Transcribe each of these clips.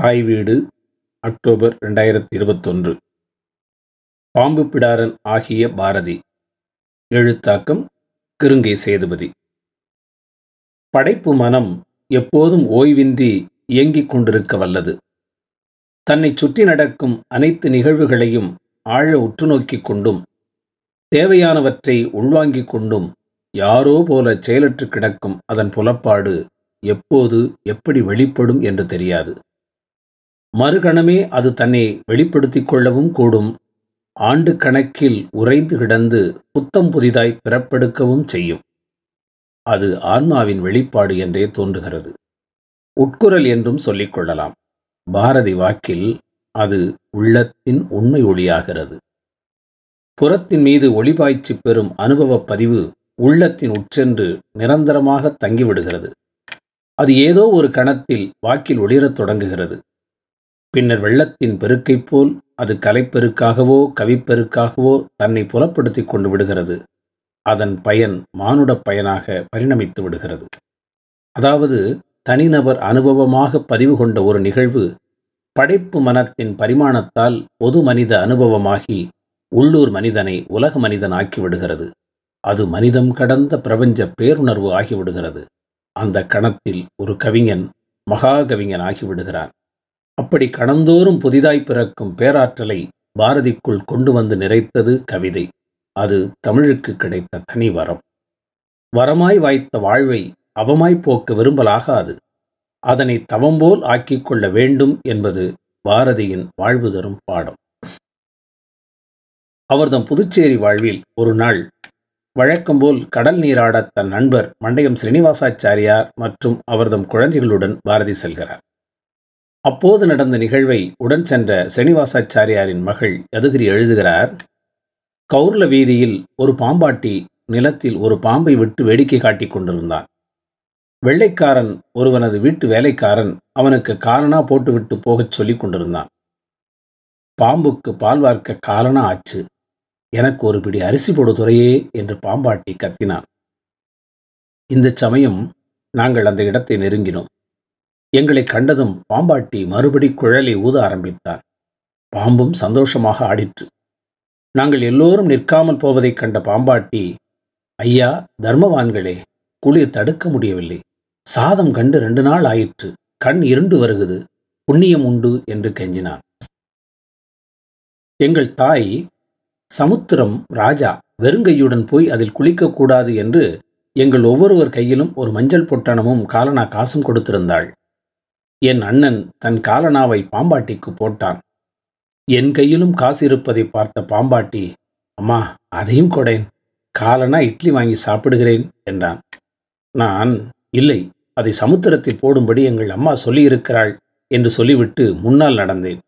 தாய் வீடு அக்டோபர் ரெண்டாயிரத்தி இருபத்தொன்று. பாம்பு பிடாரன் ஆகிய பாரதி. எழுத்தாக்கம் கிருங்கை சேதுபதி. படைப்பு மனம் எப்போதும் ஓய்வின்றி இயங்கிக் கொண்டிருக்க வல்லது. தன்னை சுற்றி நடக்கும் அனைத்து நிகழ்வுகளையும் ஆழ உற்று நோக்கிக் கொண்டும் தேவையானவற்றை உள்வாங்கிக் கொண்டும் யாரோ போல செயலற்று கிடக்கும் அதன் புலப்பாடு எப்போது எப்படி வெளிப்படும் என்று தெரியாது. மறுகணமே அது தன்னை வெளிப்படுத்திக் கொள்ளவும் கூடும். ஆண்டு கணக்கில் உறைந்து கிடந்து புத்தம் புதிதாய் பிறப்பெடுக்கவும் செய்யும். அது ஆன்மாவின் வெளிப்பாடு என்றே தோன்றுகிறது. உட்குரல் என்றும் சொல்லிக்கொள்ளலாம் பாரதி வாக்கில் அது உள்ளத்தின் உண்மை ஒளியாகிறது. புறத்தின் மீது ஒளிபாய்ச்சி பெறும் அனுபவப் பதிவு உள்ளத்தின் உட்சென்று நிரந்தரமாக தங்கிவிடுகிறது. அது ஏதோ ஒரு கணத்தில் வாக்கில் ஒளிரத் தொடங்குகிறது. பின்னர் வெள்ளத்தின் பெருக்கைப் போல் அது கலைப்பெருக்காகவோ கவிப்பெருக்காகவோ தன்னை புலப்படுத்தி கொண்டு விடுகிறது. அதன் பயன் மானுடப் பயனாக பரிணமித்து விடுகிறது. அதாவது தனிநபர் அனுபவமாக பதிவு கொண்ட ஒரு நிகழ்வு படைப்பு மனத்தின் பரிமாணத்தால் பொது மனித அனுபவமாகி உள்ளூர் மனிதனை உலக மனிதன் ஆக்கிவிடுகிறது அது மனிதம் கடந்த பிரபஞ்ச பேருணர்வு ஆகிவிடுகிறது அந்த கணத்தில் ஒரு கவிஞன் மகா கவிஞன் ஆகிவிடுகிறான் அப்படி கணந்தோறும் புதிதாய் பிறக்கும் பேராற்றலை பாரதிக்குள் கொண்டு வந்து நிறைத்தது கவிதை. அது தமிழுக்கு கிடைத்த தனி வரம். வரமாய் வாய்த்த வாழ்வை அவமாய் போக்க விரும்பலாகாது. அதனை தவம்போல் ஆக்கிக் கொள்ள வேண்டும் என்பது பாரதியின் வாழ்வு தரும் பாடம். அவர்தம் புதுச்சேரி வாழ்வில் ஒரு நாள் வழக்கம்போல் கடல் நீராட தன் நண்பர் மண்டையம் ஸ்ரீனிவாசாச்சாரியார் மற்றும் அவர்தம் குழந்தைகளுடன் பாரதி செல்கிறார். அப்போது நடந்த நிகழ்வை உடன் சென்ற சனிவாசாச்சாரியாரின் மகள் யதுகிரி எழுதுகிறார் கௌர்ல வீதியில் ஒரு பாம்பாட்டி நிலத்தில் ஒரு பாம்பை விட்டு வேடிக்கை காட்டிக் கொண்டிருந்தான். வெள்ளைக்காரன் ஒருவனது வீட்டு வேலைக்காரன் அவனுக்கு காலனா போட்டுவிட்டு போகச் சொல்லிக் கொண்டிருந்தான். பாம்புக்கு பால் வார்க்க காலனா ஆச்சு. எனக்கு ஒரு பிடி அரிசி போடு துறையே என்று பாம்பாட்டி கத்தினான். இந்த சமயம் நாங்கள் அந்த இடத்தை நெருங்கினோம். எங்களை கண்டதும் பாம்பாட்டி மறுபடி குழலை ஊத ஆரம்பித்தார். பாம்பும் சந்தோஷமாக ஆடிற்று. நாங்கள் எல்லோரும் நிற்காமல் போவதைக் கண்ட பாம்பாட்டி ஐயா தர்மவான்களே குளிர் தடுக்க முடியவில்லை. சாதம் கண்டு ரெண்டு நாள் ஆயிற்று. கண் இருண்டு வருகுது. புண்ணியம் உண்டு என்று கெஞ்சினான். எங்கள் தாய் சமுத்திரம் ராஜா வெறுங்கையுடன் போய் அதில் குளிக்கக்கூடாது என்று எங்கள் ஒவ்வொருவர் கையிலும் ஒரு மஞ்சள் பொட்டணமும் காலனா காசும் கொடுத்திருந்தாள். என் அண்ணன் தன் காலனாவை பாம்பாட்டிக்கு போட்டான். என் கையிலும் காசு இருப்பதை பார்த்த பாம்பாட்டி அம்மா அதையும் கொடேன். காலனா இட்லி வாங்கி சாப்பிடுகிறேன் என்றான். நான் இல்லை அதை சமுத்திரத்தில் போடும்படி எங்கள் அம்மா சொல்லியிருக்கிறாள் என்று சொல்லிவிட்டு முன்னால் நடந்தேன்.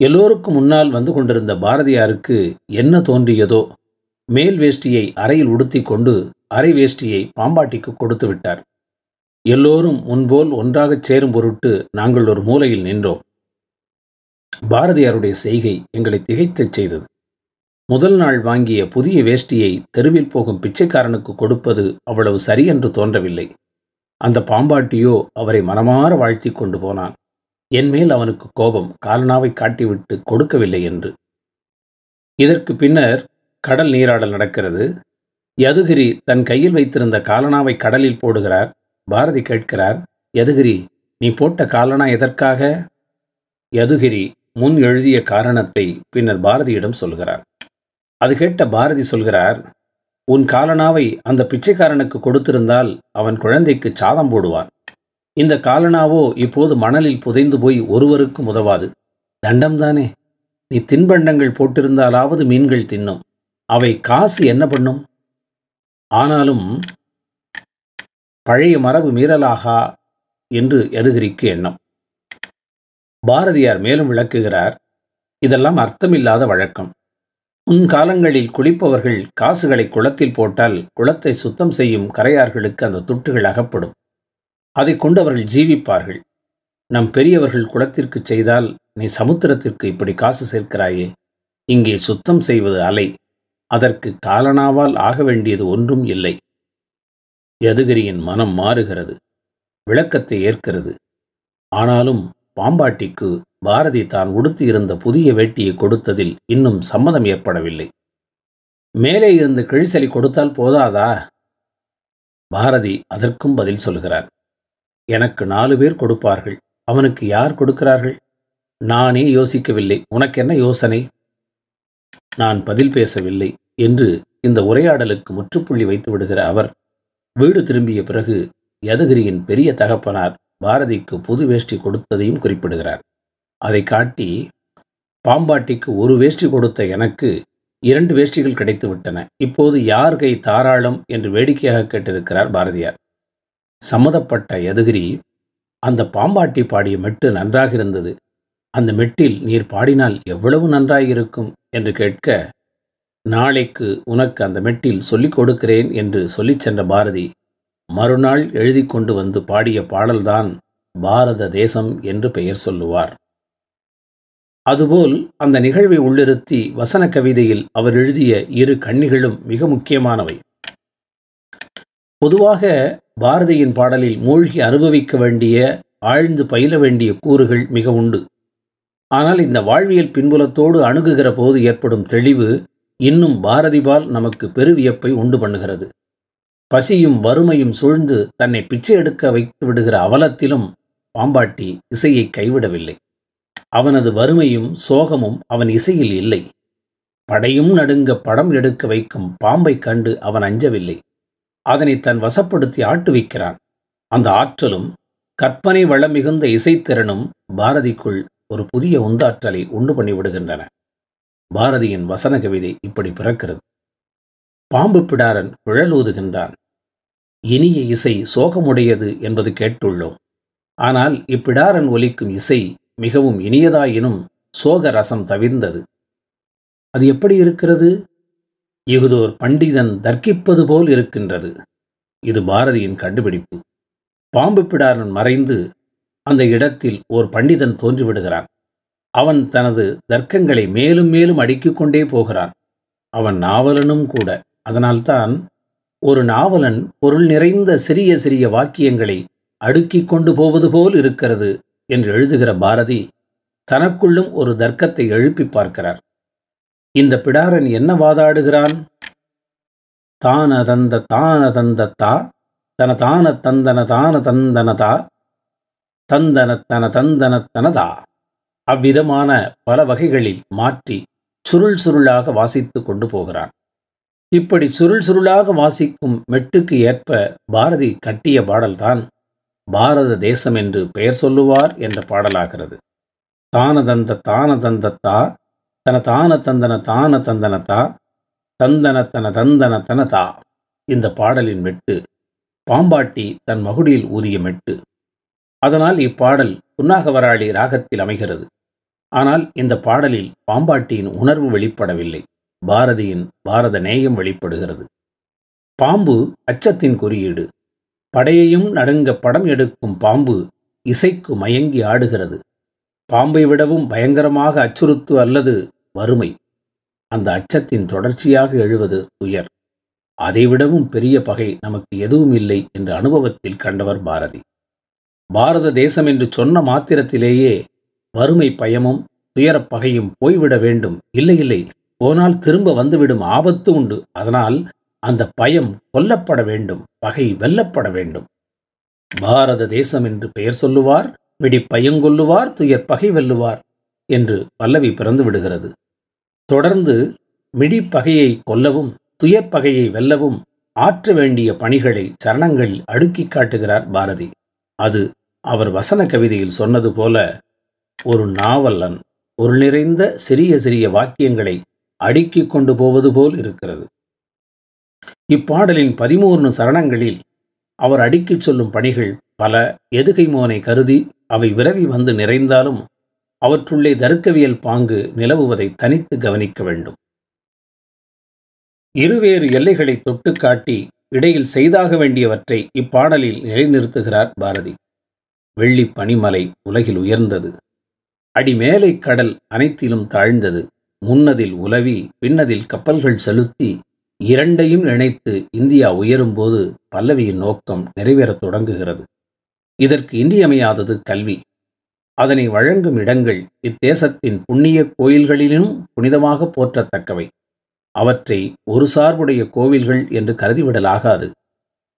எல்லோருக்கும் முன்னால் வந்து கொண்டிருந்த பாரதியாருக்கு என்ன தோன்றியதோ மேல் வேஷ்டியை அறையில் உடுத்தி கொண்டு அரை வேஷ்டியை பாம்பாட்டிக்கு கொடுத்து விட்டார். எல்லோரும் முன்போல் ஒன்றாகச் சேரும் பொருட்டு நாங்கள் ஒரு மூலையில் நின்றோம். பாரதியாருடைய செய்கை எங்களை திகைத்தச் செய்தது. முதல் நாள் வாங்கிய புதிய வேஷ்டியை தெருவில் போகும் பிச்சைக்காரனுக்கு கொடுப்பது அவ்வளவு சரியென்று தோன்றவில்லை. அந்த பாம்பாட்டியோ அவரை மனமாற வாழ்த்தி கொண்டு போனான். என்மேல் அவனுக்கு கோபம் காலனாவை காட்டிவிட்டு கொடுக்கவில்லை என்று. இதற்கு பின்னர் கடல் நீராடல் நடக்கிறது. யதுகிரி தன் கையில் வைத்திருந்த காலனாவை கடலில் போடுகிறார். பாரதி கேட்கிறார் யதுகிரி நீ போட்ட காலனா எதற்காக? யதுகிரி முன் எழுதிய காரணத்தை பின்னர் பாரதியிடம் சொல்கிறார். அது கேட்ட பாரதி சொல்கிறார் உன் காலனாவை அந்த பிச்சைக்காரனுக்கு கொடுத்திருந்தால் அவன் குழந்தைக்கு சாதம் போடுவான். இந்த காலனாவோ இப்போது மணலில் புதைந்து போய் ஒருவருக்கும் உதவாது. தண்டம்தானே நீ தின்பண்டங்கள் போட்டிருந்தாலாவது மீன்கள் தின்னும். அவை காசு என்ன பண்ணும்? ஆனாலும் பழைய மரபு மீறலாகா என்று எதுகிரிக்கு எண்ணம்? பாரதியார் மேலும் விளக்குகிறார் இதெல்லாம் அர்த்தமில்லாத வழக்கம். முன்காலங்களில் குளிப்பவர்கள் காசுகளை குளத்தில் போட்டால் குளத்தை சுத்தம் செய்யும் கரையார்களுக்கு அந்த துட்டுகள் அகப்படும். அதை கொண்டு அவர்கள் ஜீவிப்பார்கள். நம் பெரியவர்கள் குளத்திற்கு செய்தால் நீ சமுத்திரத்திற்கு இப்படி காசு சேர்க்கிறாயே. இங்கே சுத்தம் செய்வது அலை. அதற்கு காலனாவால் ஆக வேண்டியது ஒன்றும் இல்லை. யதுகிரியின் மனம் மாறுகிறது விளக்கத்தை ஏற்கிறது. ஆனாலும் பாம்பாட்டிக்கு பாரதி தான் உடுத்தியிருந்த புதிய வேட்டியை கொடுத்ததில் இன்னும் சம்மதம் ஏற்படவில்லை. மேலே இருந்து கிழிசலி கொடுத்தால் போதாதா? பாரதி அதற்கும் பதில் சொல்கிறார். எனக்கு நாலு பேர் கொடுப்பார்கள். அவனுக்கு யார் கொடுக்கிறார்கள்? நானே யோசிக்கவில்லை. உனக்கென்ன யோசனை? நான் பதில் பேசவில்லை என்று இந்த உரையாடலுக்கு முற்றுப்புள்ளி வைத்து விடுகிற அவர் வீடு திரும்பிய பிறகு யதுகிரியின் பெரிய தகப்பனார் பாரதிக்கு புது வேஷ்டி கொடுத்ததையும் குறிப்பிடுகிறார். அதை காட்டி பாம்பாட்டிக்கு ஒரு வேஷ்டி கொடுத்த எனக்கு இரண்டு வேஷ்டிகள் கிடைத்து விட்டன. இப்போது யார் கை தாராளம் என்று வேடிக்கையாக கேட்டிருக்கிறார் பாரதியார். சம்மதப்பட்ட யதுகிரி அந்த பாம்பாட்டி பாடிய மெட்டு நன்றாக இருந்தது. அந்த மெட்டில் நீர் பாடினால் எவ்வளவு நன்றாயிருக்கும் என்று கேட்க நாளைக்கு உனக்கு அந்த மெட்டில் சொல்லிக் கொடுக்கிறேன் என்று சொல்லிச் சென்ற பாரதி மறுநாள் எழுதி கொண்டு வந்து பாடிய பாடல்தான் பாரத தேசம் என்று பெயர் சொல்லுவார். அதுபோல் அந்த நிகழ்வை உள்ளிருத்தி வசன கவிதையில் அவர் எழுதிய இரு கண்ணிகளும் மிக முக்கியமானவை. பொதுவாக பாரதியின் பாடலில் மூழ்கி அனுபவிக்க வேண்டிய ஆழ்ந்து பயில வேண்டிய கூறுகள் மிக உண்டு. ஆனால் இந்த வாழ்வியல் பின்புலத்தோடு அணுகுகிற போது ஏற்படும் தெளிவு இன்னும் பாரதிபால் நமக்கு பெருவியப்பை உண்டு பண்ணுகிறது. பசியும் வறுமையும் சூழ்ந்து தன்னை பிச்சை எடுக்க வைத்து விடுகிற அவலத்திலும் பாம்பாட்டி இசையை கைவிடவில்லை. அவனது வறுமையும் சோகமும் அவன் இசையில் இல்லை. படையும் நடுங்க படம் எடுக்க வைக்கும் பாம்பை கண்டு அவன் அஞ்சவில்லை. அதனை தன் வசப்படுத்தி ஆட்டுவிக்கிறான் அந்த ஆற்றலும் கற்பனை வளம் மிகுந்த இசைத்திறனும் பாரதிக்குள் ஒரு புதிய உந்தாற்றலை உண்டு பண்ணிவிடுகின்றன. பாரதியின் வசன கவிதை இப்படி பிறக்கிறது. பாம்பு பிடாரன் குழலூதுகின்றான் இனிய இசை சோகமுடையது என்பது கேட்டுள்ளோம். ஆனால் இப்பிடாரன் ஒலிக்கும் இசை மிகவும் இனியதாயினும் சோக ரசம் தவிர்ந்தது. அது எப்படி இருக்கிறது? இகுதோர் பண்டிதன் தர்க்கிப்பது போல் இருக்கின்றது. இது பாரதியின் கண்டுபிடிப்பு. பாம்பு பிடாரன் மறைந்து அந்த இடத்தில் ஓர் பண்டிதன் தோன்றிவிடுகிறான். அவன் தனது தர்க்கங்களை மேலும் மேலும் அடுக்கிக் கொண்டே போகிறான். அவன் நாவலனும் கூட. அதனால்தான் ஒரு நாவலன் பொருள் நிறைந்த சிறிய சிறிய வாக்கியங்களை அடுக்கிக் கொண்டு போவது போல் இருக்கிறது என்று எழுதுகிற பாரதி தனக்குள்ளும் ஒரு தர்க்கத்தை எழுப்பி பார்க்கிறார். இந்த பிடாரன் என்ன வாதாடுகிறான்? தான தந்த தான தந்த தா தன தான தந்தன தான தந்தனதா தந்தன தன தந்தன தனதா அவ்விதமான பல வகைகளில் மாற்றி சுருள் சுருளாக வாசித்து கொண்டு போகிறான். இப்படி சுருள் சுருளாக வாசிக்கும் மெட்டுக்கு ஏற்ப பாரதி கட்டிய பாடல்தான் பாரத தேசம் என்று பெயர் சொல்லுவார் என்ற பாடலாகிறது. தான தந்த தான தந்தத்தா தன தான தந்தன தான தந்தனதா தந்தன தன தந்தன தனதா. இந்த பாடலின் மெட்டு பாம்பாட்டி தன் மகுடியில் ஊதிய மெட்டு. அதனால் இப்பாடல் புன்னாகவராளி ராகத்தில் அமைகிறது. ஆனால் இந்த பாடலில் பாம்பாட்டியின் உணர்வு வெளிப்படவில்லை. பாரதியின் பாரத நேயம் வெளிப்படுகிறது. பாம்பு அச்சத்தின் குறியீடு. படையையும் நடுங்க படம் எடுக்கும் பாம்பு இசைக்கு மயங்கி ஆடுகிறது. பாம்பை விடவும் பயங்கரமாக அச்சுறுத்து அல்லது வறுமை. அந்த அச்சத்தின் தொடர்ச்சியாக எழுவது துயர் அதைவிடவும் பெரிய பகை நமக்கு எதுவும் இல்லை என்ற அனுபவத்தில் கண்டவர் பாரதி. பாரத தேசம் என்று சொன்ன மாத்திரத்திலேயே வறுமை பயமும் துயரப்பகையும் போய்விட வேண்டும். இல்லை இல்லை. போனால் திரும்ப வந்துவிடும் ஆபத்து உண்டு. அதனால் அந்த பயம் கொல்லப்பட வேண்டும். பகை வெல்லப்பட வேண்டும். பாரத தேசம் என்று பெயர் சொல்லுவார் வெடி பயங்கொல்லுவார் துயர் பகை வெல்லுவார் என்று பல்லவி பிறந்து விடுகிறது. தொடர்ந்து மிடி பகையை கொல்லவும் துயர் பகையை வெல்லவும் ஆற்ற வேண்டிய பணிகளை சரணங்களில் அடுக்கி காட்டுகிறார் பாரதி. அது அவர் வசன கவிதையில் சொன்னது போல ஒரு நாவலன் ஒரு நிறைந்த சிறிய சிறிய வாக்கியங்களை அடுக்கிக் கொண்டு போவது போல் இருக்கிறது. இப்பாடலின் பதிமூன்று சரணங்களில் அவர் அடுக்கிச் சொல்லும் பணிகள் பல எதுகை மோனை கருதி அவை விரவி வந்து நிறைந்தாலும் அவற்றுள்ளே தருக்கவியல் பாங்கு நிலவுவதை தனித்து கவனிக்க வேண்டும். இருவேறு எல்லைகளை தொட்டு காட்டி இடையில் செய்தாக வேண்டியவற்றை இப்பாடலில் நிலைநிறுத்துகிறார் பாரதி. வெள்ளி பனிமலை உலகில் உயர்ந்தது. அடிமேலை கடல் அனைத்திலும் தாழ்ந்தது. முன்னதில் உலவி பின்னதில் கப்பல்கள் செலுத்தி இரண்டையும் இணைத்து இந்தியா உயரும்போது பல்லவியின் நோக்கம் நிறைவேறத் தொடங்குகிறது. இதற்கு இன்றியமையாதது கல்வி. அதனை வழங்கும் இடங்கள் இத்தேசத்தின் புண்ணிய கோயில்களிலும் புனிதமாக போற்றத்தக்கவை. அவற்றை ஒரு சார்புடைய கோவில்கள் என்று கருதிவிடலாகாது.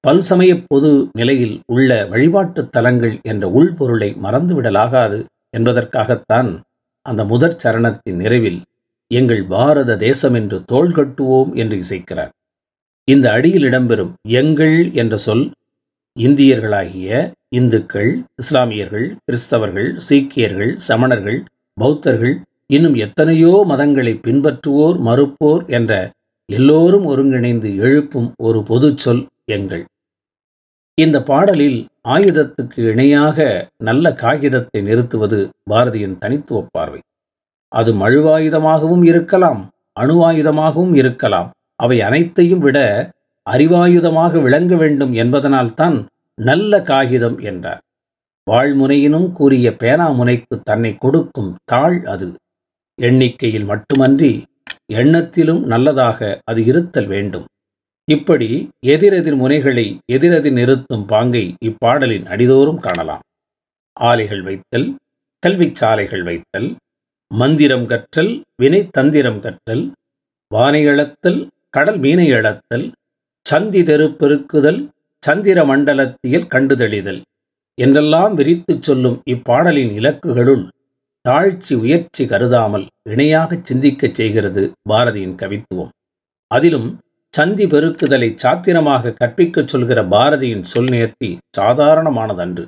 பல்சமய பொது நிலையில் உள்ள வழிபாட்டுத் தலங்கள் என்ற உள்பொருளை மறந்துவிடலாகாது. என்பதற்காகத்தான் அந்த முதற் சரணத்தின் நிறைவில் எங்கள் பாரத தேசம் என்று தோள் கட்டுவோம் என்று இசைக்கிறார். இந்த அடியில் இடம்பெறும் எங்கள் என்ற சொல் இந்தியர்களாகிய இந்துக்கள் இஸ்லாமியர்கள் கிறிஸ்தவர்கள் சீக்கியர்கள் சமணர்கள் பௌத்தர்கள் இன்னும் எத்தனையோ மதங்களை பின்பற்றுவோர் மறுப்போர் என்ற எல்லோரும் ஒருங்கிணைந்து எழுப்பும் ஒரு பொது சொல் எங்கள். இந்த பாடலில் ஆயுதத்துக்கு இணையாக நல்ல காகிதத்தை நிறுத்துவது பாரதியின் தனித்துவ பார்வை. அது மழுவாயுதமாகவும் இருக்கலாம் அணுவாயுதமாகவும் இருக்கலாம். அவை அனைத்தையும் விட அறிவாயுதமாக விளங்க வேண்டும் என்பதனால்தான் நல்ல காகிதம் என்றார். வாழ்முனையினும் கூறிய பேனாமுனைக்கு தன்னை கொடுக்கும் தாள் அது. எண்ணிக்கையில் மட்டுமன்றி எண்ணத்திலும் நல்லதாக அது இருத்தல் வேண்டும். இப்படி எதிரெதிர் முனைகளை எதிரெதிர் நிறுத்தும் பாங்கை இப்பாடலின் அடிதோறும் காணலாம். ஆலைகள் வைத்தல் கல்விச் சாலைகள் வைத்தல் மந்திரம் கற்றல் வினை தந்திரம் கற்றல் வானை இழத்தல் கடல் மீனை இழத்தல் சந்தி தெரு பெருக்குதல் சந்திர மண்டலத்தியல் கண்டுதெளிதல் என்றெல்லாம் விரித்துச் சொல்லும் இப்பாடலின் இலக்குகளுள் தாழ்ச்சி உயர்ச்சி கருதாமல் இணையாக சிந்திக்கச் செய்கிறது பாரதியின் கவித்துவம். அதிலும் சந்தி பெருக்குதலை சாத்திரமாக கற்பிக்கச் சொல்கிற பாரதியின் சொல் நேர்த்தி சாதாரணமானதன்று.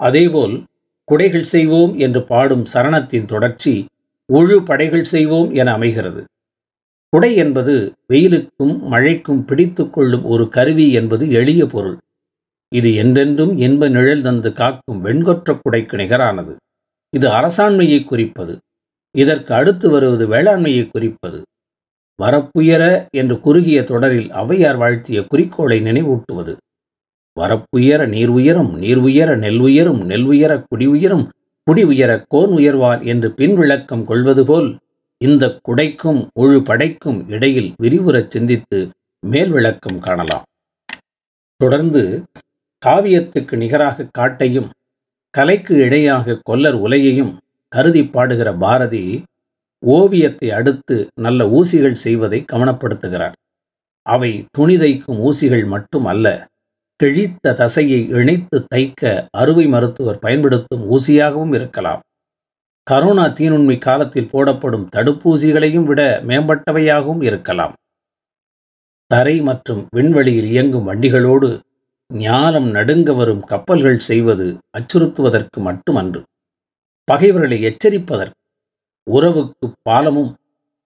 அதேபோல் குடைகள் செய்வோம் என்று பாடும் சரணத்தின் தொடர்ச்சி உழு படைகள் செய்வோம் என அமைகிறது. குடை என்பது வெயிலுக்கும் மழைக்கும் பிடித்து கொள்ளும் ஒரு கருவி என்பது எளிய பொருள். இது என்றென்றும் இன்ப நிழல் தந்து காக்கும் வெண்கொற்ற குடைக்கு நிகரானது. இது அரசாண்மையை குறிப்பது. இதற்கு அடுத்து வருவது வேளாண்மையை குறிப்பது. வரப்புயர என்று குறுகிய தொடரில் ஔவையார் வாழ்த்திய குறிக்கோளை நினைவூட்டுவது. வரப்புயர நீர் உயரும் நீர் உயர நெல் உயரும் நெல் உயர குடி உயரும் குடி உயர கோன் உயர்வார் என்று பின் விளக்கம் கொள்வது போல் இந்த குடைக்கும் ஒழு படைக்கும் இடையில் விரிவுறச் சிந்தித்து மேல் விளக்கம் காணலாம். தொடர்ந்து காவியத்துக்கு நிகராக காட்டையும் கலைக்கு இடையாக கொல்லர் உலையையும் கருதி பாடுகிற பாரதி ஓவியத்தை அடுத்து நல்ல ஊசிகள் செய்வதை கவனப்படுத்துகிறார். அவை துணி தைக்கும் ஊசிகள் மட்டும் அல்ல கிழித்த தசையை இணைத்து தைக்க அறுவை மருத்துவர் பயன்படுத்தும் ஊசியாகவும் இருக்கலாம். கரோனா தீநுண்மை காலத்தில் போடப்படும் தடுப்பூசிகளையும் விட மேம்பட்டவையாகவும் இருக்கலாம். தரை மற்றும் விண்வெளியில் இயங்கும் வண்டிகளோடு ஞாலம் நடுங்க வரும் கப்பல்கள் செய்வது அச்சுறுத்துவதற்கு மட்டுமன்று. பகைவர்களை எச்சரிப்பதற்கு உறவுக்கு பாலமும்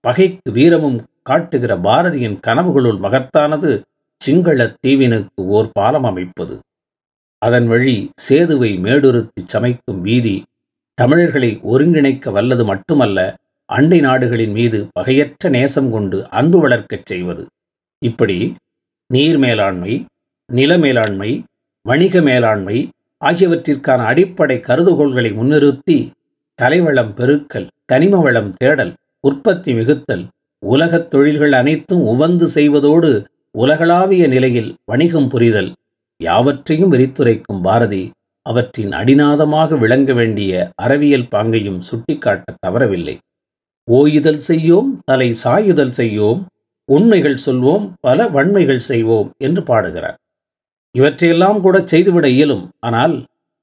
பகைக்கு வீரமும் காட்டுகிற பாரதியின் கனவுகளுள் மகத்தானது சிங்கள தீவினுக்கு ஓர் பாலம் அமைப்பது. அதன் வழி சேதுவை மேடுறுத்தி சமைக்கும் வீதி தமிழர்களை ஒருங்கிணைக்க வல்லது மட்டுமல்ல அண்டை நாடுகளின் மீது பகையற்ற நேசம் கொண்டு அன்பு வளர்க்கச் செய்வது. இப்படி நீர் மேலாண்மை நில மேலாண்மை வணிக மேலாண்மை ஆகியவற்றிற்கான அடிப்படை கருதுகோள்களை முன்னிறுத்தி கலைவளம் பெருக்கல் கனிம வளம் தேடல் உற்பத்தி மிகுத்தல் உலகத் தொழில்கள் அனைத்தும் உவந்து செய்வதோடு உலகளாவிய நிலையில் வணிகம் புரிதல் யாவற்றையும் விரித்துரைக்கும் பாரதி அவற்றின் அடிநாதமாக விளங்க வேண்டிய அறவியல் பாங்கையும் சுட்டிக்காட்ட தவறவில்லை. ஓயுதல் செய்யோம் தலை சாயுதல் செய்யோம் உண்மைகள் சொல்வோம் பல வன்மைகள் செய்வோம் என்று பாடுகிறார். இவற்றையெல்லாம் கூட செய்துவிட இயலும் ஆனால்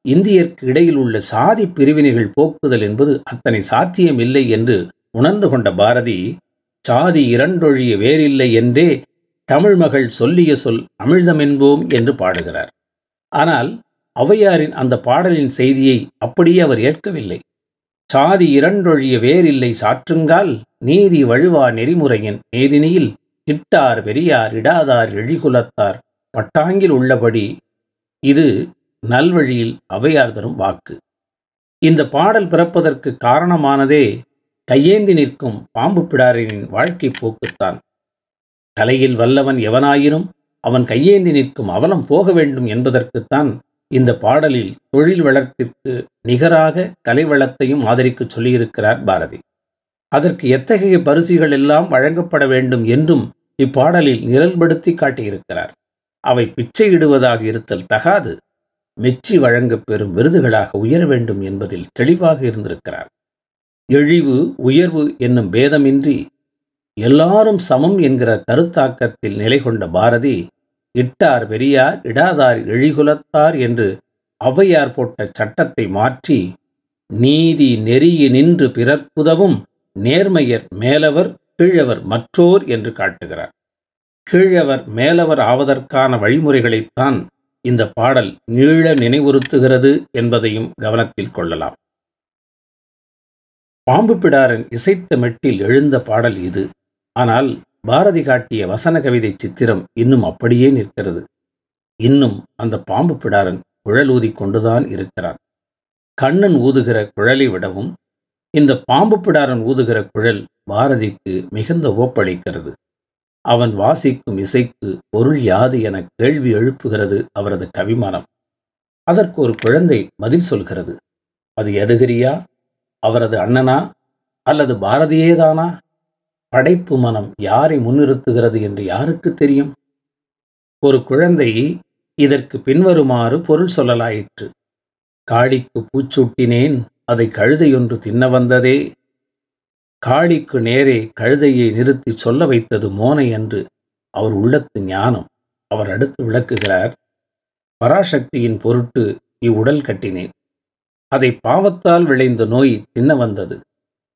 இந்தியர்க்கு இடையில் உள்ள சாதி பிரிவினைகள் போக்குதல் என்பது அத்தனை சாத்தியமில்லை என்று உணர்ந்து கொண்ட பாரதி சாதி இரண்டொழிய வேறில்லை என்றே தமிழ் மகள் சொல்லிய சொல் அமிழ்தமென்போம் என்று பாடுகிறார். ஆனால் ஔவையாரின் அந்த பாடலின் செய்தியை அப்படியே அவர் ஏற்கவில்லை. சாதி இரண்டொழிய வேறில்லை சாற்றுங்கால் நீதி வழுவா நெறிமுறையின் நேதினியில் இட்டார் பெரியார் இடாதார் எழிகுலத்தார் பட்டாங்கில் உள்ளபடி இது நல்வழியில் அவையார் தரும் வாக்கு. இந்த பாடல் பிறப்பதற்கு காரணமானதே கையேந்தி நிற்கும் பாம்பு பிடாரினின் வாழ்க்கை போக்குத்தான். கலையில் வல்லவன் எவனாயினும் அவன் கையேந்தி நிற்கும் அவலம் போக வேண்டும் என்பதற்குத்தான் இந்த பாடலில் தொழில் வளத்திற்கு நிகராக கலை வளத்தையும் ஆதரிக்க சொல்லியிருக்கிறார் பாரதி. அதற்கு எத்தகைய பரிசுகள் எல்லாம் வழங்கப்பட வேண்டும் என்றும் இப்பாடலில் நிரல்படுத்தி காட்டியிருக்கிறார். அவை பிச்சையிடுவதாக இருத்தல் தகாது. மெச்சி வழங்கப் பெறும் விருதுகளாக உயர வேண்டும் என்பதில் தெளிவாக இருந்திருக்கிறார். எழிவு உயர்வு என்னும் பேதமின்றி எல்லாரும் சமம் என்கிற கருத்தாக்கத்தில் நிலை கொண்ட பாரதி இட்டார் பெரியார் இடாதார் எழிகுலத்தார் என்று ஔவையார் போட்ட சட்டத்தை மாற்றி நீதி நெறிய நின்று பிறர்ப்புதவும் நேர்மையர் மேலவர் கீழவர் மற்றோர் என்று காட்டுகிறார். கீழவர் மேலவர் ஆவதற்கான வழிமுறைகளைத்தான் இந்த பாடல் நீள நினைவுறுத்துகிறது என்பதையும் கவனத்தில் கொள்ளலாம். பாம்பு பிடாரன் இசைத்த மெட்டில் எழுந்த பாடல் இது. ஆனால் பாரதி காட்டிய வசன கவிதை சித்திரம் இன்னும் அப்படியே நிற்கிறது. இன்னும் அந்த பாம்பு பிடாரன் குழலூதி கொண்டுதான் இருக்கிறான். கண்ணன் ஊதுகிற குழலை விடவும் இந்த பாம்பு பிடாரன் ஊதுகிற குழல் பாரதிக்கு மிகுந்த ஓப்பளிக்கிறது. அவன் வாசிக்கும் இசைக்கு பொருள் யாது என கேள்வி எழுப்புகிறது அவரது கவிமானம். அதற்கு ஒரு குழந்தை பதில் சொல்கிறது. அது எதுகிரியா? அவரது அண்ணனா? அல்லது பாரதியேதானா? படைப்பு மனம் யாரை முன்னிறுத்துகிறது என்று யாருக்கு தெரியும்? ஒரு குழந்தை இதற்கு பின்வருமாறு பொருள் சொல்லலாயிற்று. காளிக்கு பூச்சூட்டினேன் அதை கழுதையொன்று தின்ன வந்ததே. காளிக்கு நேரே கழுதையை நிறுத்தி சொல்ல வைத்தது மோனை என்று அவர் உள்ளத்து ஞானம். அவர் அடுத்து விளக்குகிறார் பராசக்தியின் பொருட்டு இவ்வுடல் கட்டினேன் அதை பாவத்தால் விளைந்த நோய் தின்ன வந்தது.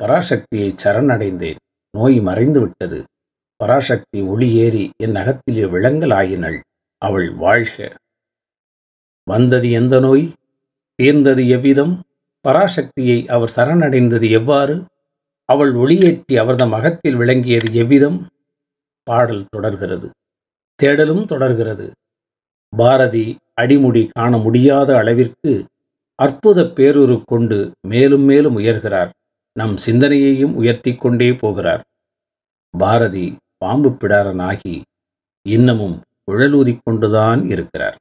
பராசக்தியை சரணடைந்தேன். நோய் மறைந்து விட்டது. பராசக்தி ஒளியேறி என் அகத்திலே விளங்கலாயினள் அவள் வாழ்க. வந்தது எந்த நோய்? தீர்ந்தது எவ்விதம்? பராசக்தியை அவர் சரணடைந்தது எவ்வாறு? அவள் ஒளியேற்றி அவர்தம் அகத்தில் விளங்கியது எவ்விதம்? பாடல் தொடர்கிறது. தேடலும் தொடர்கிறது. பாரதி அடிமுடி காண முடியாத அளவிற்கு அற்புத பேருரு கொண்டு மேலும் மேலும் உயர்கிறார். நம் சிந்தனையையும் உயர்த்தி கொண்டே போகிறார். பாரதி பாம்பு பிடாரனாகி இன்னமும் குழலூதிக் கொண்டுதான் இருக்கிறார்.